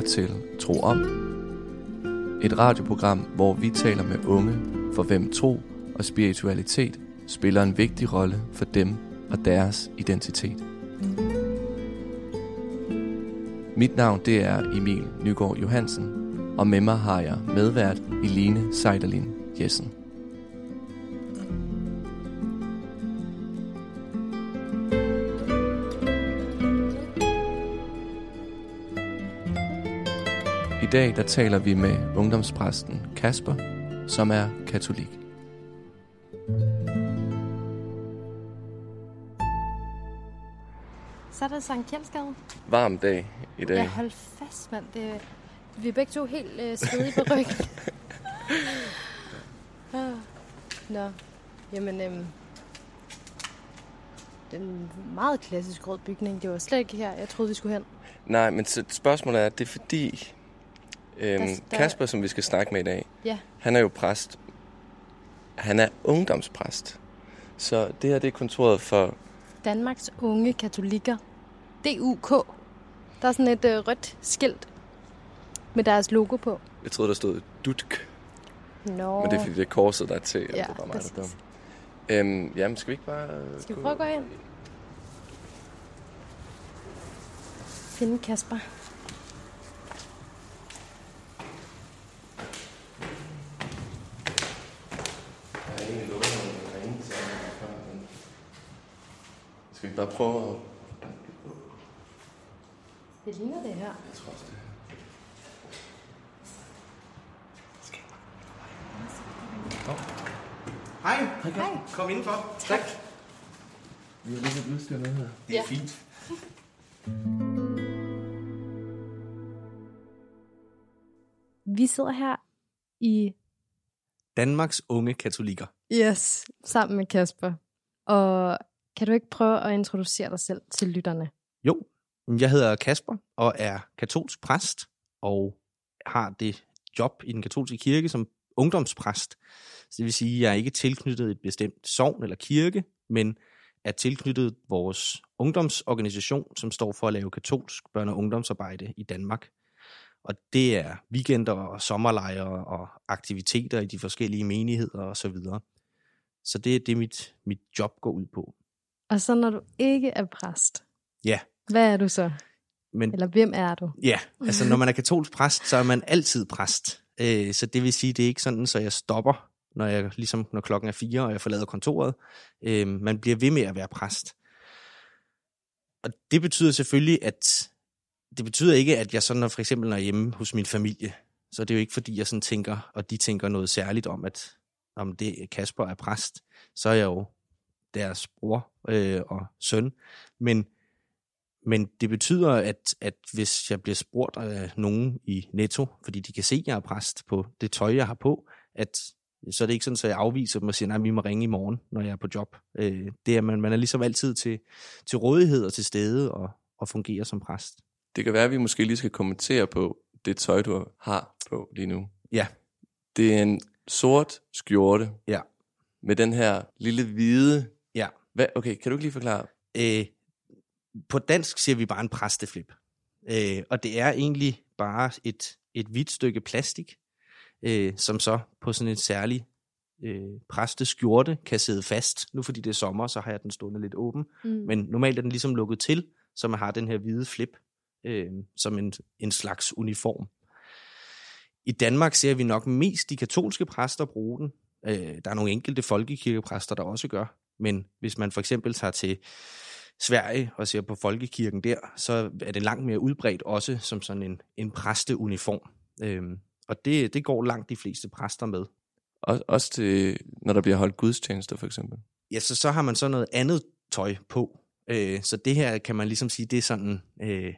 lytter til Tro Om, et radioprogram, hvor vi taler med unge, for hvem tro og spiritualitet spiller en vigtig rolle for dem og deres identitet. Mit navn det er Emil Nygaard Johansen, og med mig har jeg medvært Eline Seiderlin Jessen. Dag der taler vi med ungdomspræsten Kasper, som er katolik. Så er der Sankt Kjeldsgade. Varm dag i dag. Ja, hold fast, mand. Det, vi er begge to helt øh, svedige på ryggen. Ah. Nå, jamen, øhm, det er en meget klassisk rød bygning. Det var slet ikke her, jeg troede, vi skulle hen. Nej, men spørgsmålet er, det er fordi øhm, Der- der- Kasper, som vi skal snakke med i dag, Ja, han er jo præst. Han er ungdomspræst. Så det her det er kontoret for... Danmarks Unge Katolikker. DUK. Der er sådan et øh, rødt skilt med deres logo på. Jeg troede, der stod Dutk, Nå, men det er fordi, det er korset, der er til. Ja, det er bare mig, der er præcis. dum. Øhm, jamen, skal vi ikke bare... Skal vi prøve at gå ind? Finde Kasper. Jeg har egentlig lovet ham at ringe til ham før, men... Skal vi bare prøve at... Det ligner det her. Jeg tror også det. Hej. Hej. Kom indenfor. Tak. Vi har lige lidt udstyr med her. Det er Ja. fint. Vi sidder her i Danmarks unge katolikker. Yes, sammen med Kasper. Og kan du ikke prøve at introducere dig selv til lytterne? Jo, jeg hedder Kasper og er katolsk præst og har det job i den katolske kirke som ungdomspræst. Så det vil sige, at jeg er ikke tilknyttet et bestemt sogn eller kirke, men er tilknyttet vores ungdomsorganisation, som står for at lave katolsk børne- og ungdomsarbejde i Danmark. Og det er weekender og sommerlejre og aktiviteter i de forskellige menigheder osv. Så, videre. så det er det, mit, mit job går ud på. Og så når du ikke er præst, Ja, hvad er du så? men Eller hvem er du? Ja, altså når man er katolsk præst, så er man altid præst. Øh, så det vil sige, det er ikke sådan, så jeg stopper, når, jeg, ligesom, når klokken er fire, og jeg forlader kontoret. Øh, man bliver ved med at være præst. Og det betyder selvfølgelig, at det betyder ikke, at jeg sådan, når for eksempel når jeg er hjemme hos min familie, så er det jo ikke, fordi jeg sådan tænker, og de tænker noget særligt om, at om det Kasper er præst, så er jeg jo deres bror øh, og søn. Men men det betyder, at, at hvis jeg bliver spurgt af nogen i Netto, fordi de kan se, at jeg er præst på det tøj, jeg har på, at så er det ikke sådan, at jeg afviser dem og siger, nej, vi må ringe i morgen, når jeg er på job. Øh, det er, man, man er ligesom altid til, til rådighed og til stede og, og fungerer som præst. Det kan være, at vi måske lige skal kommentere på det tøj, du har på lige nu. Ja, Det er en sort skjorte ja, med den her lille hvide... ja. Hvad? Okay, kan du ikke lige forklare? Øh, på dansk siger vi bare en præsteflip. Øh, og det er egentlig bare et, et hvidt stykke plastik, øh, som så på sådan en særlig øh, præsteskjorte kan sidde fast. Nu fordi det er sommer, så har jeg den stående lidt åben. Mm. Men normalt er den ligesom lukket til, så man har den her hvide flip øh, som en, en slags uniform. I Danmark ser vi nok mest de katolske præster bruge den. Øh, der er nogle enkelte folkekirkepræster, der også gør. Men hvis man for eksempel tager til Sverige og ser på folkekirken der, så er det langt mere udbredt også som sådan en, en præsteuniform. Øhm, og det, det går langt de fleste præster med. Også, også til, når der bliver holdt gudstjenester, for eksempel. Ja, så, så har man så noget andet tøj på. Øh, så det her kan man ligesom sige, det er sådan øh,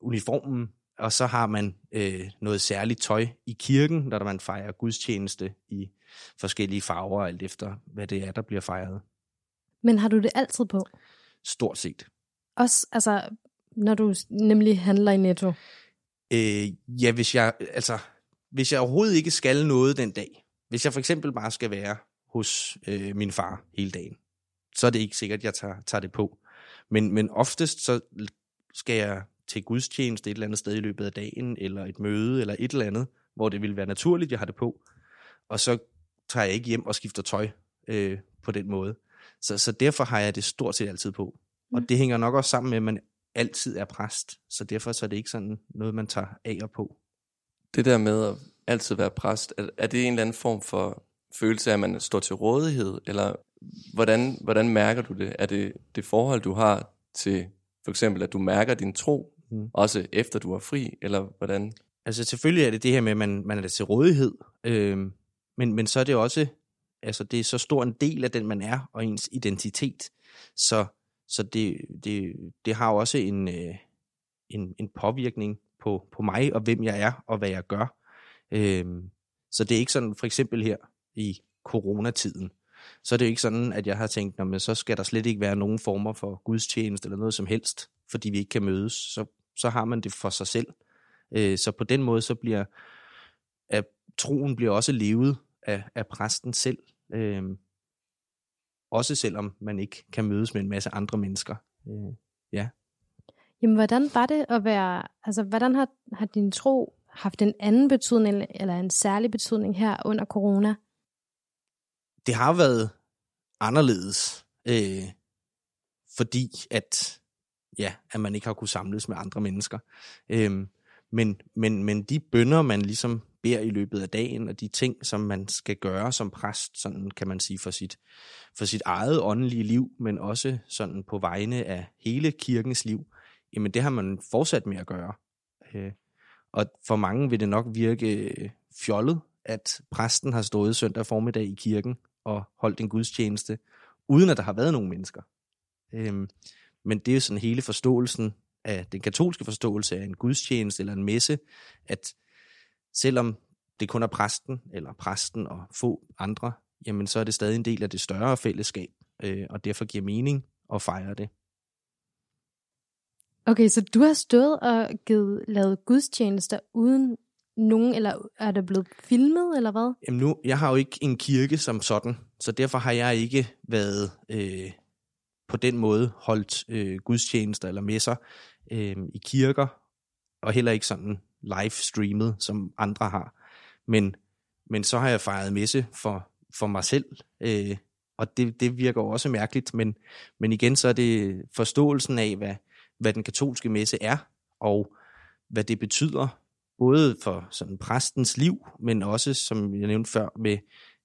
uniformen, og så har man øh, noget særligt tøj i kirken, når man fejrer gudstjeneste i forskellige farver, alt efter hvad det er, der bliver fejret. Men har du det altid på? Stort set. Også, altså, når du nemlig handler i Netto. Øh, ja, hvis jeg, altså, hvis jeg overhovedet ikke skal noget den dag, hvis jeg for eksempel bare skal være hos øh, min far hele dagen, så er det ikke sikkert, at jeg tager, tager det på. Men, men oftest så skal jeg til gudstjeneste et eller andet sted i løbet af dagen, eller et møde, eller et eller andet, hvor det ville være naturligt, jeg har det på. Og så tager jeg ikke hjem og skifter tøj øh, på den måde. Så, så derfor har jeg det stort set altid på. Mm. Og det hænger nok også sammen med, at man altid er præst. Så derfor så er det ikke sådan noget, man tager af og på. Det der med at altid være præst, er, er det en eller anden form for følelse af, at man står til rådighed? Eller hvordan, hvordan mærker du det? Er det det forhold, du har til for eksempel, at du mærker din tro, mm. også efter du er fri? Eller hvordan? Altså selvfølgelig er det det her med, at man, man er til rådighed. Øh, men, men så er det også, altså det er så stor en del af den, man er, og ens identitet. Så, så det, det, det har også en, øh, en, en påvirkning på, på mig, og hvem jeg er, og hvad jeg gør. Øhm, så det er ikke sådan, for eksempel her i coronatiden, så er det jo ikke sådan, at jeg har tænkt, men så skal der slet ikke være nogen former for gudstjeneste eller noget som helst, fordi vi ikke kan mødes. Så, så har man det for sig selv. Øh, så på den måde, så bliver at troen bliver også levet af, af præsten selv. Øh, også selvom man ikke kan mødes med en masse andre mennesker. Øh, ja. Jamen, hvordan var det at være, altså, hvordan har, har din tro haft en anden betydning, eller en særlig betydning her under corona? Det har været anderledes, øh, fordi at, ja, at man ikke har kunne samles med andre mennesker. Øh, men, men, men de bønder, man ligesom beder i løbet af dagen, og de ting, som man skal gøre som præst, sådan kan man sige, for sit, for sit eget åndelige liv, men også sådan på vegne af hele kirkens liv, jamen det har man fortsat med at gøre. Øh, og for mange vil det nok virke øh, fjollet, at præsten har stået søndag formiddag i kirken og holdt en gudstjeneste, uden at der har været nogen mennesker. Øhm, men det er jo sådan hele forståelsen af den katolske forståelse af en gudstjeneste eller en messe, at selvom det kun er præsten, eller præsten og få andre, jamen så er det stadig en del af det større fællesskab, øh, og derfor giver mening at fejre det. Okay, så du har stået og givet, lavet gudstjenester uden nogen, eller er det blevet filmet, eller hvad? Jamen nu, jeg har jo ikke en kirke som sådan, så derfor har jeg ikke været øh, på den måde holdt øh, gudstjenester eller messer øh, i kirker, og heller ikke sådan live streamet, som andre har. Men, men så har jeg fejret messe for, for mig selv, øh, og det, det virker også mærkeligt, men, men igen så er det forståelsen af, hvad, hvad den katolske messe er, og hvad det betyder, både for sådan præstens liv, men også, som jeg nævnte før, med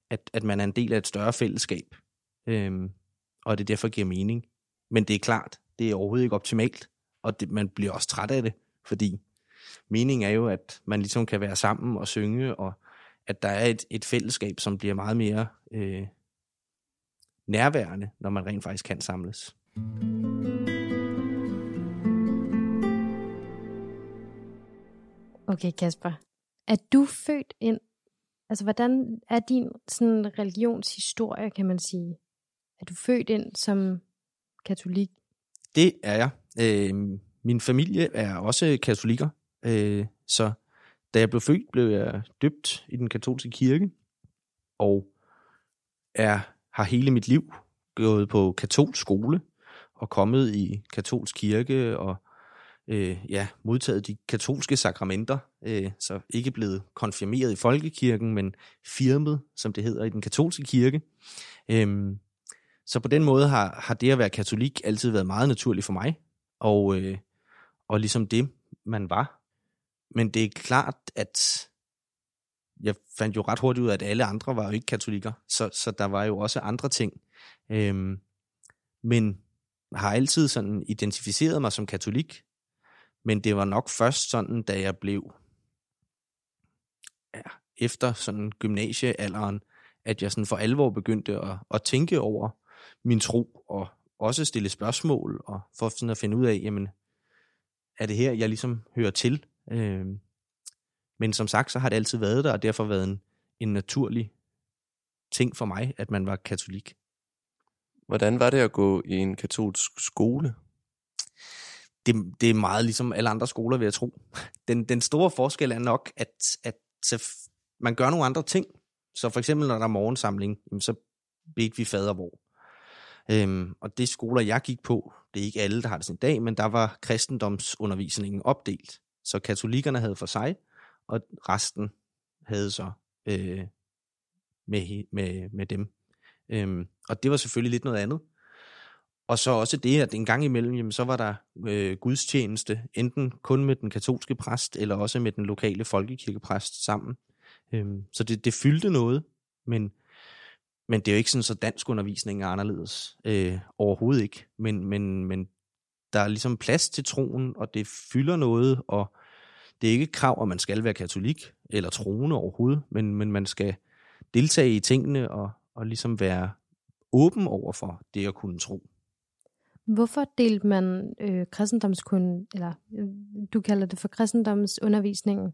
at, at man er en del af et større fællesskab, øhm, og det derfor giver mening. Men det er klart, det er overhovedet ikke optimalt, og det, man bliver også træt af det, fordi meningen er jo, at man ligesom kan være sammen og synge, og at der er et, et fællesskab, som bliver meget mere øh, nærværende, når man rent faktisk kan samles. Okay, Kasper. Er du født ind? Altså, hvordan er din sådan religionshistorie, kan man sige? Er du født ind som katolik? Det er jeg. Øh, min familie er også katolikker, øh, så da jeg blev født, blev jeg døbt i den katolske kirke, og er, har hele mit liv gået på katolsk skole, og kommet i katolsk kirke, og øh, ja, modtaget de katolske sakramenter, øh, så ikke blevet konfirmeret i folkekirken, men firmet, som det hedder i den katolske kirke. Øh, så på den måde har, har det at være katolik altid været meget naturligt for mig, og, øh, og ligesom det, man var. Men det er klart, at jeg fandt jo ret hurtigt ud af, at alle andre var jo ikke katolikker, så, så der var jo også andre ting. Øhm, men har altid sådan identificeret mig som katolik, men det var nok først sådan, da jeg blev ja, efter sådan gymnasiealderen, at jeg sådan for alvor begyndte at, at tænke over min tro, og også stille spørgsmål, og for sådan at finde ud af, jamen, er det her, jeg ligesom hører til? Øh, men som sagt, så har det altid været der, og derfor været en, en naturlig ting for mig, at man var katolik. Hvordan var det at gå i en katolsk skole? det, det er meget ligesom alle andre skoler, vil jeg tro. Den, den store forskel er nok, at, at man gør nogle andre ting. Så for eksempel, når der er morgensamling, så bedte vi fader hvor. Øhm, og det skoler, jeg gik på, det er ikke alle, der har det sådan i dag, men der var kristendomsundervisningen opdelt. Så katolikkerne havde for sig, og resten havde så øh, med, med, med dem. Øhm, og det var selvfølgelig lidt noget andet. Og så også det, at en gang imellem, jamen, så var der øh, gudstjeneste, enten kun med den katolske præst, eller også med den lokale folkekirkepræst sammen. Øhm, så det, det fyldte noget, men, men det er jo ikke sådan, så dansk undervisning er anderledes. Øh, overhovedet ikke. Men, men, men der er ligesom plads til troen, og det fylder noget, og det er ikke et krav, at man skal være katolik eller troende overhovedet, men, men man skal deltage i tingene og, og ligesom være åben over for det at kunne tro. Hvorfor delte man øh, kristendomskunden, eller øh, du kalder det for kristendomsundervisningen,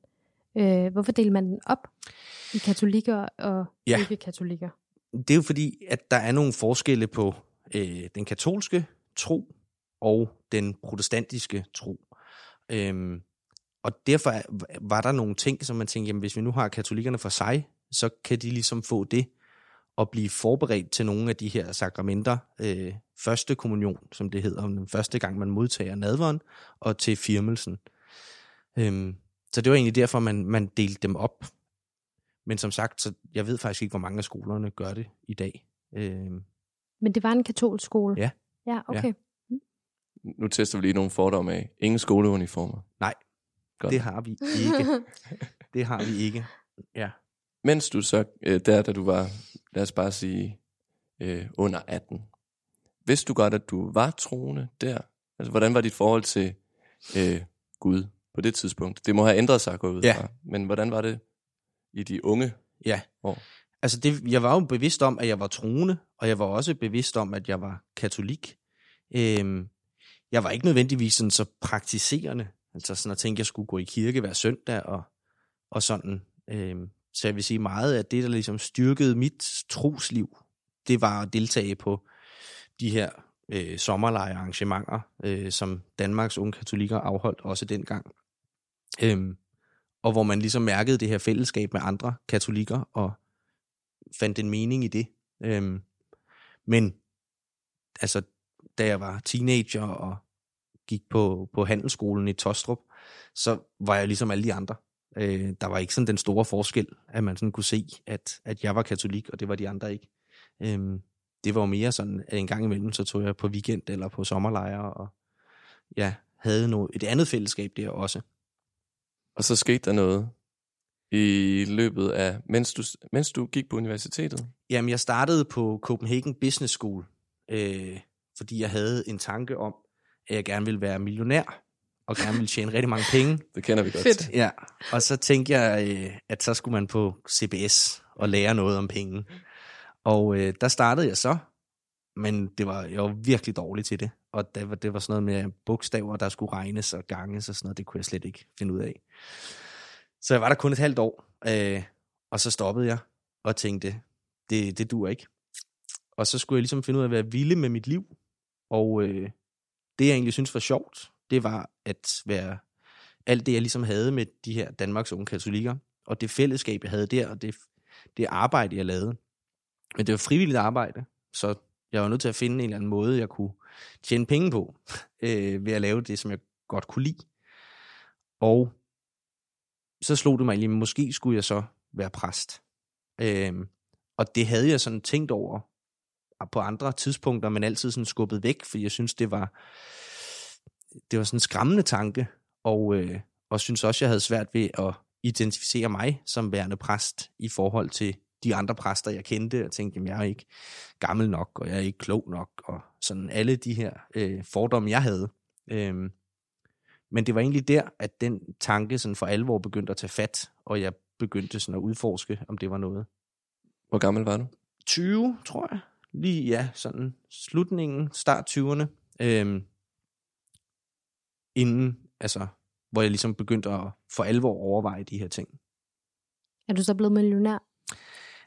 øh, hvorfor delte man den op i katolikker og Ja. ikke-katolikker? Det er jo fordi, at der er nogle forskelle på øh, den katolske tro og den protestantiske tro. Øhm, og derfor er- var der nogle ting, som man tænkte, jamen hvis vi nu har katolikkerne for sig, så kan de ligesom få det og blive forberedt til nogle af de her sakramenter. Øh, første kommunion, som det hedder, den første gang, man modtager nadveren, og til firmelsen. Øhm, så det var egentlig derfor, man, man delte dem op. Men som sagt, så jeg ved faktisk ikke, hvor mange af skolerne gør det i dag. Øhm, Men det var en katolsk skole? Ja. Ja, okay. Nu tester vi lige nogle fordomme af. Ingen skoleuniformer. Nej, Godt. det har vi ikke. Det har vi ikke. Ja. Mens du så, øh, der da du var, lad os bare sige, øh, under 18, vidste du godt, at du var troende der? Altså, hvordan var dit forhold til øh, Gud på det tidspunkt? Det må have ændret sig, går ud Ja. fra. Men hvordan var det i de unge Ja. år? Altså, det, jeg var jo bevidst om, at jeg var troende, og jeg var også bevidst om, at jeg var katolik. Øhm, jeg var ikke nødvendigvis sådan så praktiserende. Altså sådan at tænke, at jeg skulle gå i kirke hver søndag og, og sådan. Øh, så jeg vil sige meget, at det, der ligesom styrkede mit trosliv, det var at deltage på de her øh, sommerlejearrangementer, øh, som Danmarks unge katolikker afholdt også dengang. Øhm, og hvor man ligesom mærkede det her fællesskab med andre katolikker, og fandt en mening i det. Øhm, men altså, da jeg var teenager og gik på, på handelsskolen i Tostrup, så var jeg ligesom alle de andre. Øh, der var ikke sådan den store forskel, at man sådan kunne se, at, at jeg var katolik, og det var de andre ikke. Øhm, det var jo mere sådan, at en gang imellem, så tog jeg på weekend eller på sommerlejre, og ja, havde noget, et andet fællesskab der også. Og så skete der noget i løbet af, mens du, mens du gik på universitetet. Jamen, jeg startede på Copenhagen Business School, øh, fordi jeg havde en tanke om, at jeg gerne ville være millionær, og gerne ville tjene rigtig mange penge. Det kender vi godt Fedt. Ja, og så tænkte jeg, øh, at så skulle man på CBS og lære noget om penge. Og øh, der startede jeg så, men det var, jeg var virkelig dårlig til det. Og det var, det var sådan noget med bogstaver, der skulle regnes og ganges og sådan noget. Det kunne jeg slet ikke finde ud af. Så jeg var der kun et halvt år, øh, og så stoppede jeg og tænkte, det, det duer ikke. Og så skulle jeg ligesom finde ud af, hvad jeg ville med mit liv. Og øh, det, jeg egentlig synes var sjovt, det var at være alt det, jeg ligesom havde med de her Danmarks unge katolikker, og det fællesskab, jeg havde der, og det, det arbejde, jeg lavede. Men det var frivilligt arbejde, så jeg var nødt til at finde en eller anden måde, jeg kunne tjene penge på, øh, ved at lave det, som jeg godt kunne lide. Og så slog det mig egentlig, måske skulle jeg så være præst. Øh, og det havde jeg sådan tænkt over på andre tidspunkter, men altid sådan skubbet væk, fordi jeg synes, det var, det var sådan en skræmmende tanke, og, øh, og synes også, jeg havde svært ved at identificere mig som værende præst i forhold til de andre præster, jeg kendte, og tænkte, jamen, jeg er ikke gammel nok, og jeg er ikke klog nok, og sådan alle de her øh, fordomme, jeg havde. Øhm, men det var egentlig der, at den tanke sådan for alvor begyndte at tage fat, og jeg begyndte sådan at udforske, om det var noget. Hvor gammel var du? 20, tror jeg. Lige, ja, sådan slutningen, start 20'erne. Øhm, inden, altså, hvor jeg ligesom begyndte at for alvor overveje de her ting. Er du så blevet millionær?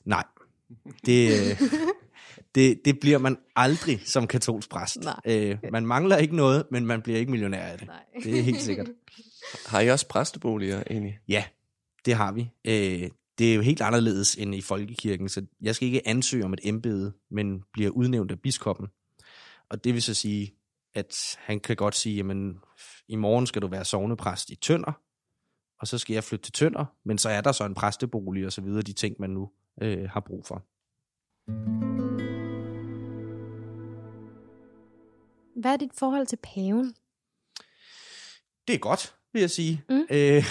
Nej, det, øh, det, det bliver man aldrig som katolsk præst. Nej. Øh, man mangler ikke noget, men man bliver ikke millionær af det. Nej. Det er helt sikkert. Har I også præsteboliger egentlig? Ja, det har vi. Øh, det er jo helt anderledes end i folkekirken, så jeg skal ikke ansøge om et embede, men bliver udnævnt af biskoppen. Og det vil så sige, at han kan godt sige, jamen i morgen skal du være sovnepræst i Tønder, og så skal jeg flytte til Tønder, men så er der så en præstebolig og så videre, de ting, man nu øh, har brug for. Hvad er dit forhold til paven? Det er godt, vil jeg sige. Mm. Øh,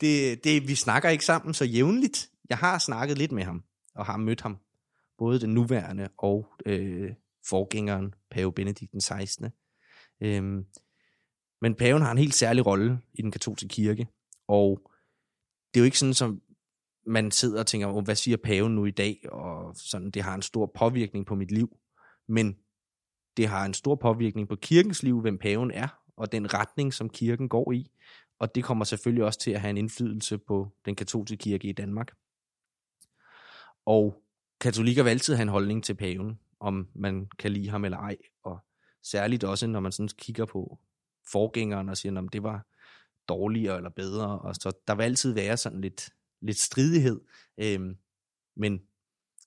det, det, vi snakker ikke sammen så jævnligt. Jeg har snakket lidt med ham, og har mødt ham. Både den nuværende og øh, forgængeren, pave Benedikt den 16. Øhm, men paven har en helt særlig rolle i den katolske kirke, og det er jo ikke sådan, som man sidder og tænker, oh, hvad siger paven nu i dag, og sådan, det har en stor påvirkning på mit liv. Men det har en stor påvirkning på kirkens liv, hvem paven er, og den retning, som kirken går i. Og det kommer selvfølgelig også til at have en indflydelse på den katolske kirke i Danmark. Og katolikker vil altid have en holdning til paven, om man kan lide ham eller ej. Og særligt også, når man sådan kigger på forgængeren og siger, om det var dårligere eller bedre. Og så der vil altid være sådan lidt, lidt stridighed. Øhm, men,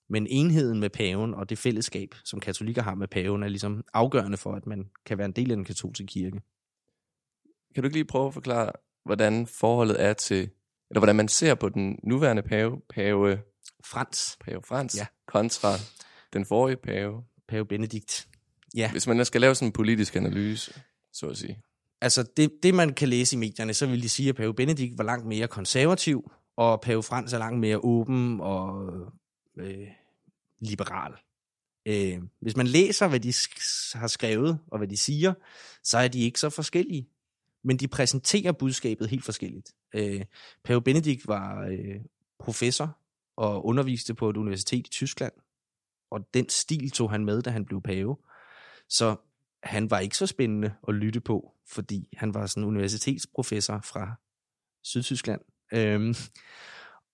men enheden med paven og det fællesskab, som katolikker har med paven, er ligesom afgørende for, at man kan være en del af den katolske kirke. Kan du ikke lige prøve at forklare, hvordan forholdet er til, eller hvordan man ser på den nuværende pave, pave, Frans, pave Frans, Ja. kontra den forrige pave? pave Benedikt. Ja, Hvis man skal lave sådan en politisk analyse, så at sige. altså det, det man kan læse i medierne, så vil de sige, at pave Benedikt var langt mere konservativ, og pave Frans er langt mere åben og øh, liberal. Øh, hvis man læser, hvad de sk- har skrevet og hvad de siger, så er de ikke så forskellige. Men de præsenterer budskabet helt forskelligt. Øh, pave Benedikt var øh, professor og underviste på et universitet i Tyskland, og den stil tog han med, da han blev pave. Så han var ikke så spændende at lytte på, fordi han var sådan en universitetsprofessor fra Sydtyskland. Øhm,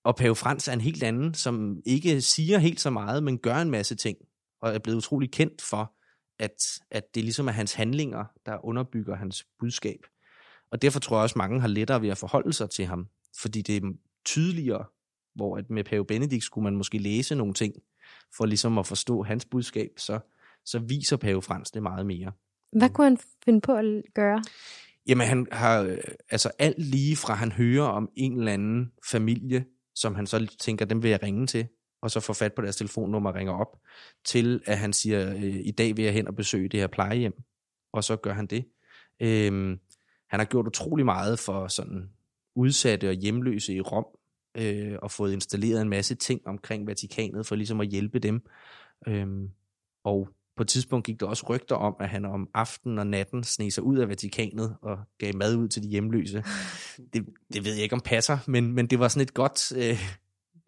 og Pave Frans er en helt anden, som ikke siger helt så meget, men gør en masse ting, og er blevet utrolig kendt for, at, at det ligesom er hans handlinger, der underbygger hans budskab. Og derfor tror jeg også, mange har lettere ved at forholde sig til ham, fordi det er tydeligere, hvor at med Pave Benedikt skulle man måske læse nogle ting, for ligesom at forstå hans budskab, så, så viser Pave Frans det meget mere. Hvad kunne han finde på at gøre? Jamen han har øh, altså alt lige fra han hører om en eller anden familie, som han så tænker, dem vil jeg ringe til, og så får fat på deres telefonnummer og ringer op, til at han siger, øh, i dag vil jeg hen og besøge det her plejehjem, og så gør han det. Øhm, han har gjort utrolig meget for sådan udsatte og hjemløse i Rom, øh, og fået installeret en masse ting omkring Vatikanet, for ligesom at hjælpe dem. Øhm, og på et tidspunkt gik der også rygter om, at han om aftenen og natten sneg sig ud af Vatikanet og gav mad ud til de hjemløse. Det, det ved jeg ikke om passer, men, men det var sådan et godt, øh,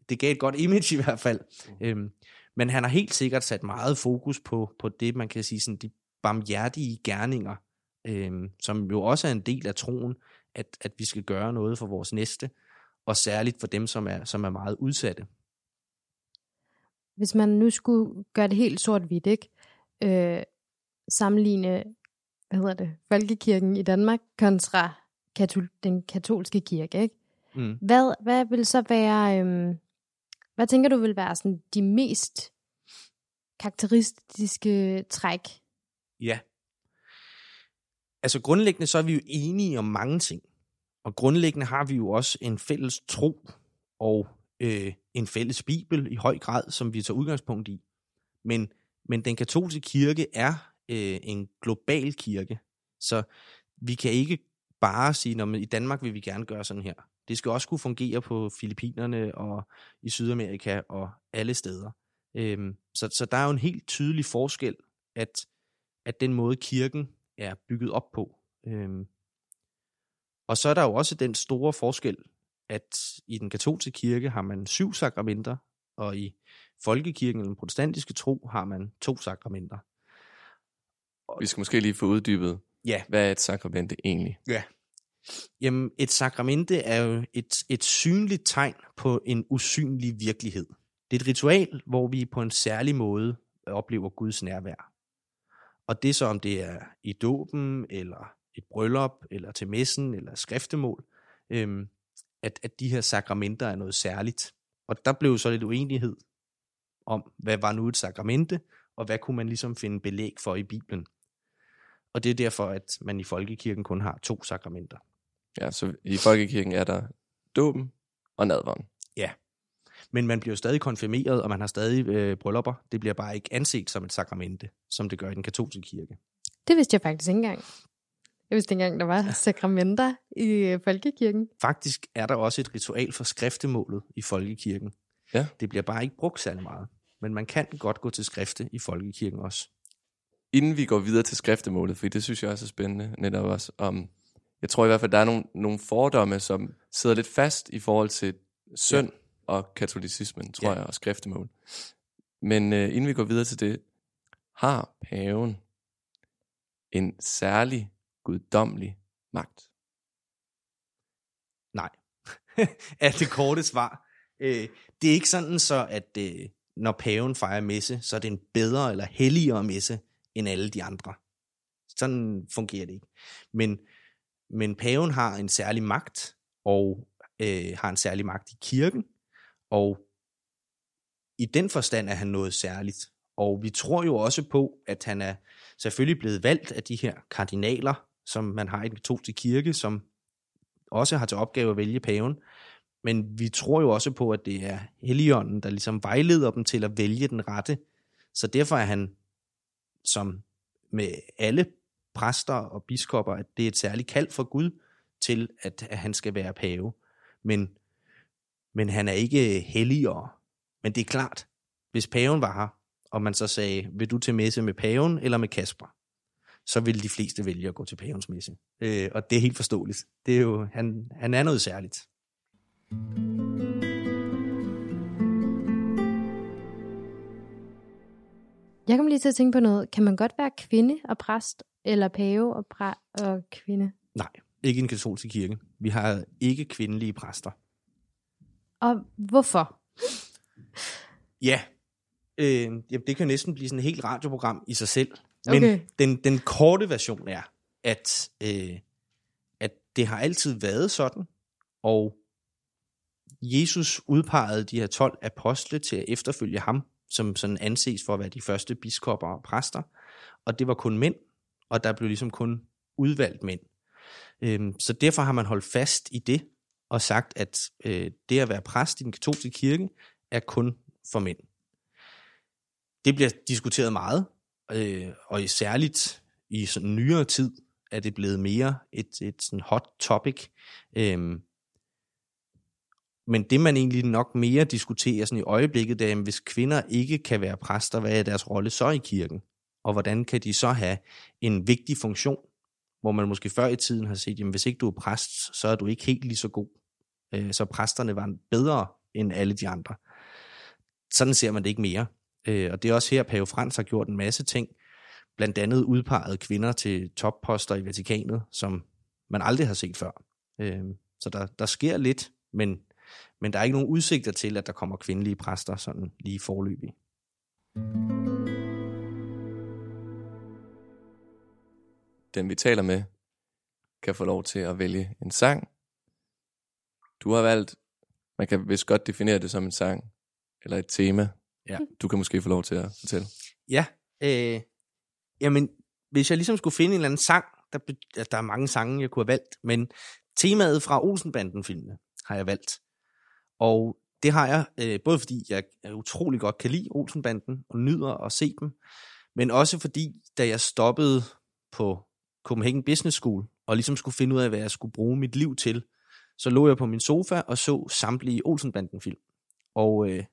det gav et godt image i hvert fald. Øhm, men han har helt sikkert sat meget fokus på, på det, man kan sige, sådan de barmhjertige gerninger, øhm, som jo også er en del af troen, at, at vi skal gøre noget for vores næste, og særligt for dem, som er, som er meget udsatte. Hvis man nu skulle gøre det helt sort-hvidt, ikke? Øh, sammenligne, hvad hedder det, folkekirken i Danmark kontra katol- den katolske kirke, ikke? Mm. Hvad, hvad vil så være, øhm, hvad tænker du vil være sådan de mest karakteristiske træk? Ja. Altså grundlæggende så er vi jo enige om mange ting. Og grundlæggende har vi jo også en fælles tro og øh, en fælles bibel i høj grad, som vi tager udgangspunkt i. Men, men den katolske kirke er øh, en global kirke. Så vi kan ikke bare sige, at i Danmark vil vi gerne gøre sådan her. Det skal også kunne fungere på Filippinerne og i Sydamerika og alle steder. Øhm, så, så der er jo en helt tydelig forskel, at, at den måde kirken er bygget op på. Øhm, og så er der jo også den store forskel, at i den katolske kirke har man syv sakramenter, og i folkekirken eller den protestantiske tro har man to sakramenter. Vi skal måske lige få uddybet, Ja, hvad er et sakramente egentlig? Jamen, et sakramente er jo et, et synligt tegn på en usynlig virkelighed. Det er et ritual, hvor vi på en særlig måde oplever Guds nærvær. Og det så, om det er i dåben, eller et bryllup, eller til messen, eller skriftemål, øhm, at, at de her sakramenter er noget særligt. Og der blev så lidt uenighed om, hvad var nu et sakramente, og hvad kunne man ligesom finde belæg for i Bibelen. Og det er derfor, at man i folkekirken kun har to sakramenter. Ja, så i folkekirken er der dåben og nadveren. Men man bliver jo stadig konfirmeret, og man har stadig øh, bryllupper. Det bliver bare ikke anset som et sakramente, som det gør i den katolske kirke. Det vidste jeg faktisk ikke engang. Jeg vidste ikke engang, der var sakramenter i øh, folkekirken. Faktisk er der også et ritual for skriftemålet i folkekirken. Ja. Det bliver bare ikke brugt særlig meget. Men man kan godt gå til skrifte i folkekirken også. Inden vi går videre til skriftemålet, for det synes jeg også er spændende, netop også om, jeg tror i hvert fald, der er nogle, nogle fordomme, som sidder lidt fast i forhold til synd ja. Og katolicismen, tror Ja. jeg, og skriftemål. Men øh, inden vi går videre til det, har paven en særlig guddommelig magt? Nej. er det korte svar. Øh, det er ikke sådan så, at øh, når paven fejrer messe, så er det en bedre eller helligere messe end alle de andre. Sådan fungerer det ikke. Men, men paven har en særlig magt, og øh, har en særlig magt i kirken, og i den forstand er han noget særligt. Og vi tror jo også på, at han er selvfølgelig blevet valgt af de her kardinaler, som man har i den katolske kirke, som også har til opgave at vælge paven. Men vi tror jo også på, at det er Helligånden, der ligesom vejleder dem til at vælge den rette. Så derfor er han, som med alle præster og biskopper, at det er et særligt kald for Gud til, at, at han skal være pave. Men, men han er ikke helligere. Men det er klart, hvis paven var her, og man så sagde, vil du til messe med paven eller med Kasper? Så vil de fleste vælge at gå til pavens messe. Øh, og det er helt forståeligt. Det er jo, han, han er noget særligt. Jeg kom lige til at tænke på noget. Kan man godt være kvinde og præst, eller pave og, præ- og kvinde? Nej, ikke i en katolske kirke. Vi har ikke kvindelige præster. Og hvorfor? Ja, øh, jamen, det kan næsten blive sådan et helt radioprogram i sig selv. Men Okay. den, den korte version er, at, øh, at det har altid været sådan, og Jesus udpegede de her 12 apostle til at efterfølge ham, som sådan anses for at være de første biskopper og præster, og det var kun mænd, og der blev ligesom kun udvalgt mænd. Øhm, så derfor har man holdt fast i det, og sagt, at øh, det at være præst i den katolske kirke er kun for mænd. Det bliver diskuteret meget, øh, og i særligt i sådan nyere tid er det blevet mere et, et sådan hot topic. Øhm, men det man egentlig nok mere diskuterer sådan i øjeblikket, det er, jamen, hvis kvinder ikke kan være præster, hvad er deres rolle så i kirken? Og hvordan kan de så have en vigtig funktion, hvor man måske før i tiden har set, jamen hvis ikke du er præst, så er du ikke helt lige så god. Øh, så præsterne var bedre end alle de andre. Sådan ser man det ikke mere. Øh, og det er også her, Pave Frans har gjort en masse ting, blandt andet udpeget kvinder til topposter i Vatikanet, som man aldrig har set før. Øh, så der, der sker lidt, men, men der er ikke nogen udsigter til, at der kommer kvindelige præster sådan lige forløbig. Den vi taler med, kan få lov til at vælge en sang. Du har valgt, man kan vist godt definere det som en sang, eller et tema. Ja. Du kan måske få lov til at fortælle. Ja, øh, jamen, hvis jeg ligesom skulle finde en eller anden sang, der, altså, der er mange sange, jeg kunne have valgt, men temaet fra Olsenbanden-filmene har jeg valgt. Og det har jeg, øh, både fordi jeg jeg utrolig godt kan lide Olsenbanden, og nyder at se dem, men også fordi, da jeg stoppede på Copenhagen Business School, og ligesom skulle finde ud af, hvad jeg skulle bruge mit liv til, så lå jeg på min sofa og så samtlige Olsenbanden-film. Og øh,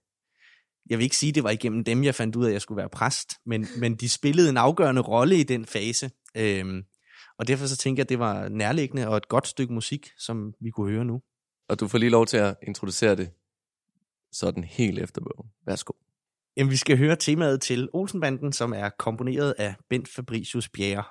jeg vil ikke sige, at det var igennem dem, jeg fandt ud af, at jeg skulle være præst, men, men de spillede en afgørende rolle i den fase. Øhm, og derfor så tænker jeg, at det var nærliggende og et godt stykke musik, som vi kunne høre nu. Og du får lige lov til at introducere det sådan helt efter bogen. Værsgo. Jamen, vi skal høre temaet til Olsenbanden, som er komponeret af Bent Fabricius Bjerre.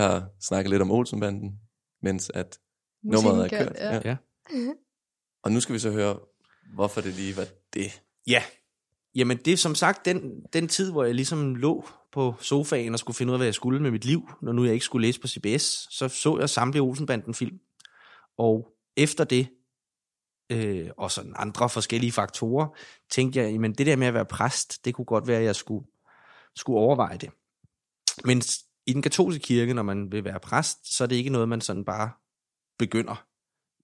Har snakket lidt om Olsenbanden, mens at nummeret er kørt. Ja. Ja. Og nu skal vi så høre, hvorfor det lige var det. Ja. Jamen det er som sagt den, den tid, hvor jeg ligesom lå på sofaen og skulle finde ud af, hvad jeg skulle med mit liv, når nu jeg ikke skulle læse på CBS, så så jeg samtlige Olsenbanden-film. Og efter det, øh, og sådan andre forskellige faktorer, tænkte jeg, men det der med at være præst, det kunne godt være, at jeg skulle, skulle overveje det. Men i den katolske kirke, når man vil være præst, så er det ikke noget, man sådan bare begynder.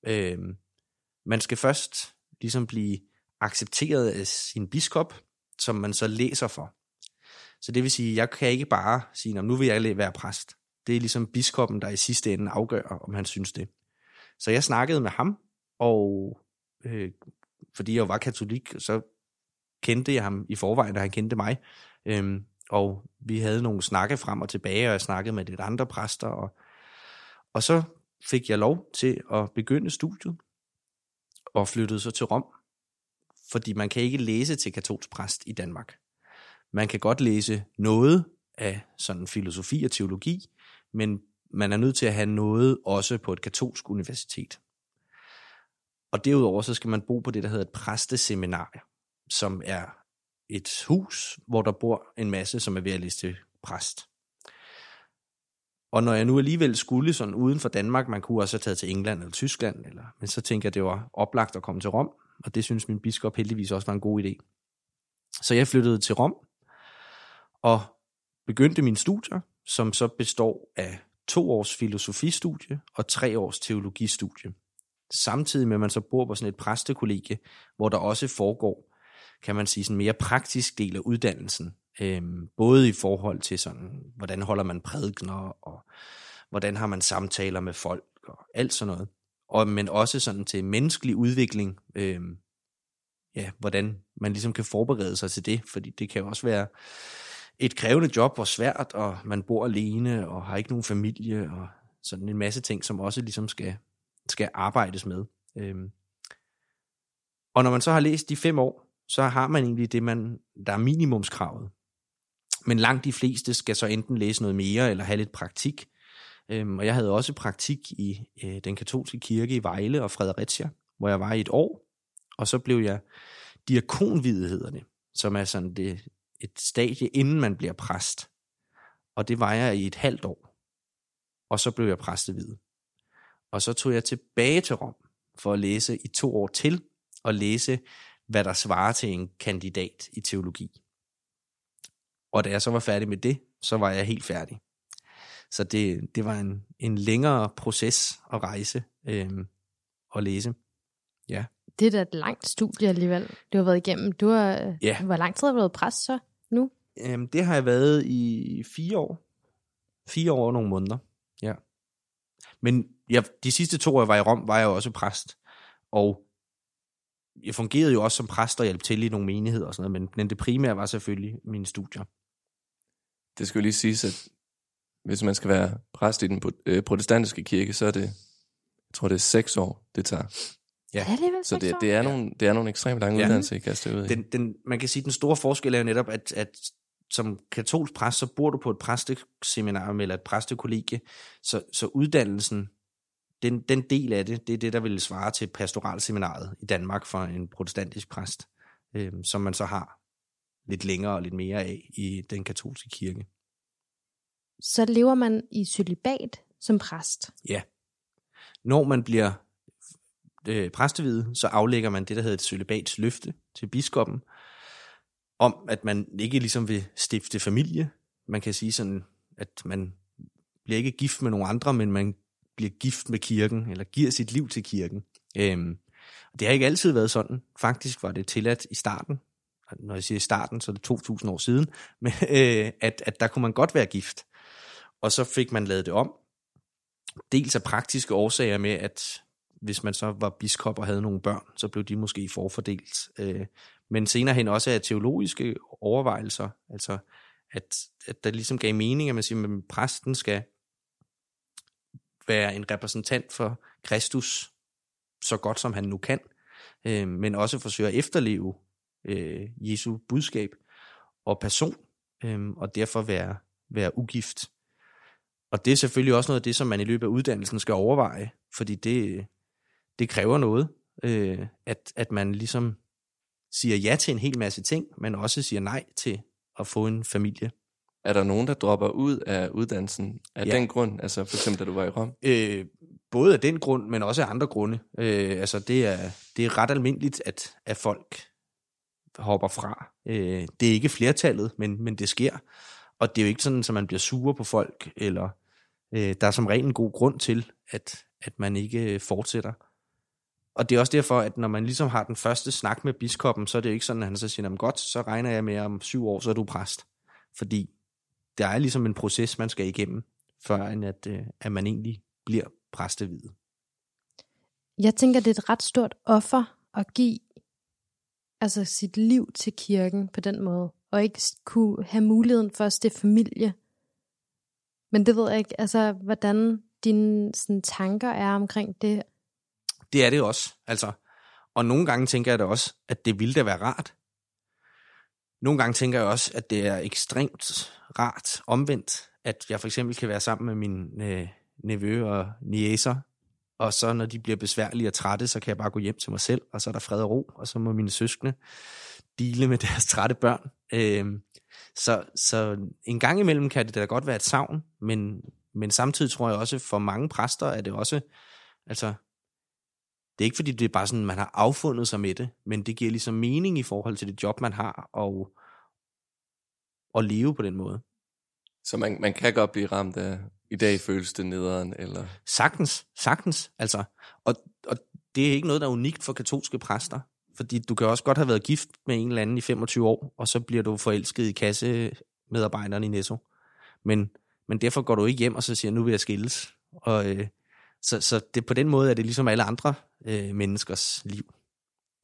Øh, man skal først ligesom blive accepteret af sin biskop, som man så læser for. Så det vil sige, jeg kan ikke bare sige, nu vil jeg være præst. Det er ligesom biskoppen, der i sidste ende afgør, om han synes det. Så jeg snakkede med ham, og øh, fordi jeg var katolik, så kendte jeg ham i forvejen, da han kendte mig. Øhm, og vi havde nogle snakke frem og tilbage, og jeg snakkede med lidt andre præster. Og, og så fik jeg lov til at begynde studiet, og flyttede så til Rom. Fordi man kan ikke læse til katolsk præst i Danmark. Man kan godt læse noget af sådan filosofi og teologi, men man er nødt til at have noget også på et katolsk universitet. Og derudover så skal man bo på det, der hedder et præsteseminar, som er et hus, hvor der bor en masse, som er ved at læse til præst. Og når jeg nu alligevel skulle sådan uden for Danmark, man kunne også have taget til England eller Tyskland, eller, men så tænker jeg, det var oplagt at komme til Rom, og det synes min biskop heldigvis også var en god idé. Så jeg flyttede til Rom, og begyndte mine studier, som så består af to års filosofistudie og tre års teologistudie. Samtidig med, at man så bor på sådan et præstekollegie, hvor der også foregår, kan man sige, sådan mere praktisk del af uddannelsen. Øhm, både i forhold til sådan, hvordan holder man prædikner, og hvordan har man samtaler med folk, og alt sådan noget. Og, men også sådan til menneskelig udvikling, øhm, ja, hvordan man ligesom kan forberede sig til det, fordi det kan jo også være et krævende job og svært, og man bor alene og har ikke nogen familie, og sådan en masse ting, som også ligesom skal, skal arbejdes med. Øhm. Og når man så har læst de fem år, så har man egentlig det, man, der er minimumskravet. Men langt de fleste skal så enten læse noget mere, eller have lidt praktik. Øhm, og jeg havde også praktik i øh, den katolske kirke i Vejle og Fredericia, hvor jeg var i et år. Og så blev jeg diakonvidet, hedder det, som er sådan det, et stadie, inden man bliver præst. Og det var jeg i et halvt år. Og så blev jeg præstevidet. Og så tog jeg tilbage til Rom for at læse i to år til, og læse, hvad der svarer til en kandidat i teologi. Og da jeg så var færdig med det, så var jeg helt færdig. Så det, det var en, en længere proces at rejse øhm, og læse. Ja. Det er da et langt studie alligevel, du har været igennem. Du har, Ja. Hvor lang tid har du været præst så nu? Øhm, det har jeg været i fire år. Fire år og nogle måneder, ja. Men jeg, de sidste to år, jeg var i Rom, var jeg også præst. Og jeg fungerede jo også som præst og hjalp til i nogle menigheder og sådan noget, men, men det primære var selvfølgelig mine studier. Det skal jo lige siges, at hvis man skal være præst i den øh, protestantiske kirke, så er det, jeg tror det er seks år, det tager. Ja. Er det Så det, det, er nogle, det er nogle ekstremt lange Ja. ja. uddannelser, I kaster ud i. Den, den, man kan sige, at den store forskel er jo netop, at, at som katolsk præst, så bor du på et præsteseminarium eller et præstekollegie, så, så uddannelsen, den, den del af det, det er det, der vil svare til pastoralseminaret i Danmark for en protestantisk præst, øh, som man så har lidt længere og lidt mere af i den katolske kirke. Så lever man i celibat som præst. Ja. Når man bliver øh, præstevidet, så aflægger man det, der hedder et cølibats løfte til biskoppen, om at man ikke ligesom vil stifte familie. Man kan sige sådan, at man bliver ikke gift med nogen andre, men man bliver gift med kirken, eller giver sit liv til kirken. Øhm, det har ikke altid været sådan. Faktisk var det tilladt i starten, når jeg siger i starten, så er det 2.000 år siden, men, øh, at, at der kunne man godt være gift. Og så fik man lavet det om, dels af praktiske årsager med, at hvis man så var biskop og havde nogle børn, så blev de måske forfordelt. Øh, men senere hen også af teologiske overvejelser, altså at, at der ligesom gav mening, at man siger, at præsten skal være en repræsentant for Kristus så godt som han nu kan, øh, men også forsøge at efterleve øh, Jesu budskab og person, øh, og derfor være, være ugift. og det er selvfølgelig også noget af det, som man i løbet af uddannelsen skal overveje, fordi det, det kræver noget, øh, at, at man ligesom siger ja til en hel masse ting, men også siger nej til at få en familie. Er der nogen, der dropper ud af uddannelsen af Ja. den grund? Altså for eksempel, da du var i Rom? Øh, både af den grund, men også af andre grunde. Øh, altså det er, det er ret almindeligt, at, at folk hopper fra. Øh, det er ikke flertallet, men, men det sker. Og det er jo ikke sådan, at man bliver sure på folk, eller øh, der er som regel en god grund til, at, at man ikke øh, fortsætter. Og det er også derfor, at når man ligesom har den første snak med biskoppen, så er det jo ikke sådan, at han så siger, "Jamen godt, så regner jeg med, at om syv år, så er du præst. Fordi der er ligesom en proces, man skal igennem, før end at, øh, at man egentlig bliver præstevidet. Jeg tænker, det er et ret stort offer at give altså sit liv til kirken på den måde, og ikke kunne have muligheden for at stifte familie. Men det ved jeg ikke, altså hvordan dine sådan, tanker er omkring det. Det er det også. Altså. Og nogle gange tænker jeg da også, at det ville da være rart. Nogle gange tænker jeg også, at det er ekstremt rart omvendt, at jeg for eksempel kan være sammen med min øh, nevø og niæser, og så når de bliver besværlige og trætte, så kan jeg bare gå hjem til mig selv, og så er der fred og ro, og så må mine søskende dele med deres trætte børn. Øh, så, så en gang imellem kan det da godt være et savn, men, men samtidig tror jeg også, for mange præster er det også, altså det er ikke fordi, det er bare sådan, man har affundet sig med det, men det giver ligesom mening i forhold til det job, man har, og, og leve på den måde. Så man, man kan godt blive ramt af, i dag føles det nederen, eller... Sagtens, sagtens, altså. Og, og det er ikke noget, der er unikt for katolske præster, fordi du kan også godt have været gift med en eller anden i 25 år, og så bliver du forelsket i kassemedarbejderen i Netto. Men, men derfor går du ikke hjem og så siger, nu vil jeg skilles. Og, øh, så, så det, på den måde er det ligesom alle andre øh, menneskers liv.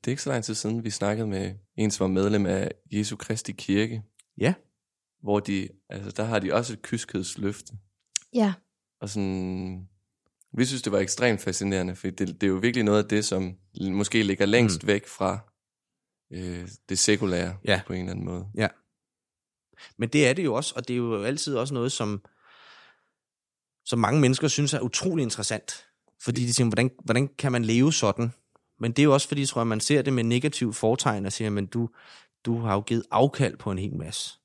Det er ikke så lang tid siden, vi snakkede med en, som var medlem af Jesu Kristi Kirke, Ja, hvor de, altså der har de også et kyskhedsløfte. Ja, Og sådan, vi synes, det var ekstremt fascinerende, for det, det er jo virkelig noget af det, som måske ligger længst mm. væk fra øh, det sekulære Ja. på en eller anden måde. Ja. Men det er det jo også, og det er jo altid også noget, som, som mange mennesker synes er utrolig interessant. Fordi de tænker, hvordan, hvordan kan man leve sådan? Men det er jo også fordi, tror jeg, man ser det med negativ fortegn og siger, men du, du har jo givet afkald på en hel masse.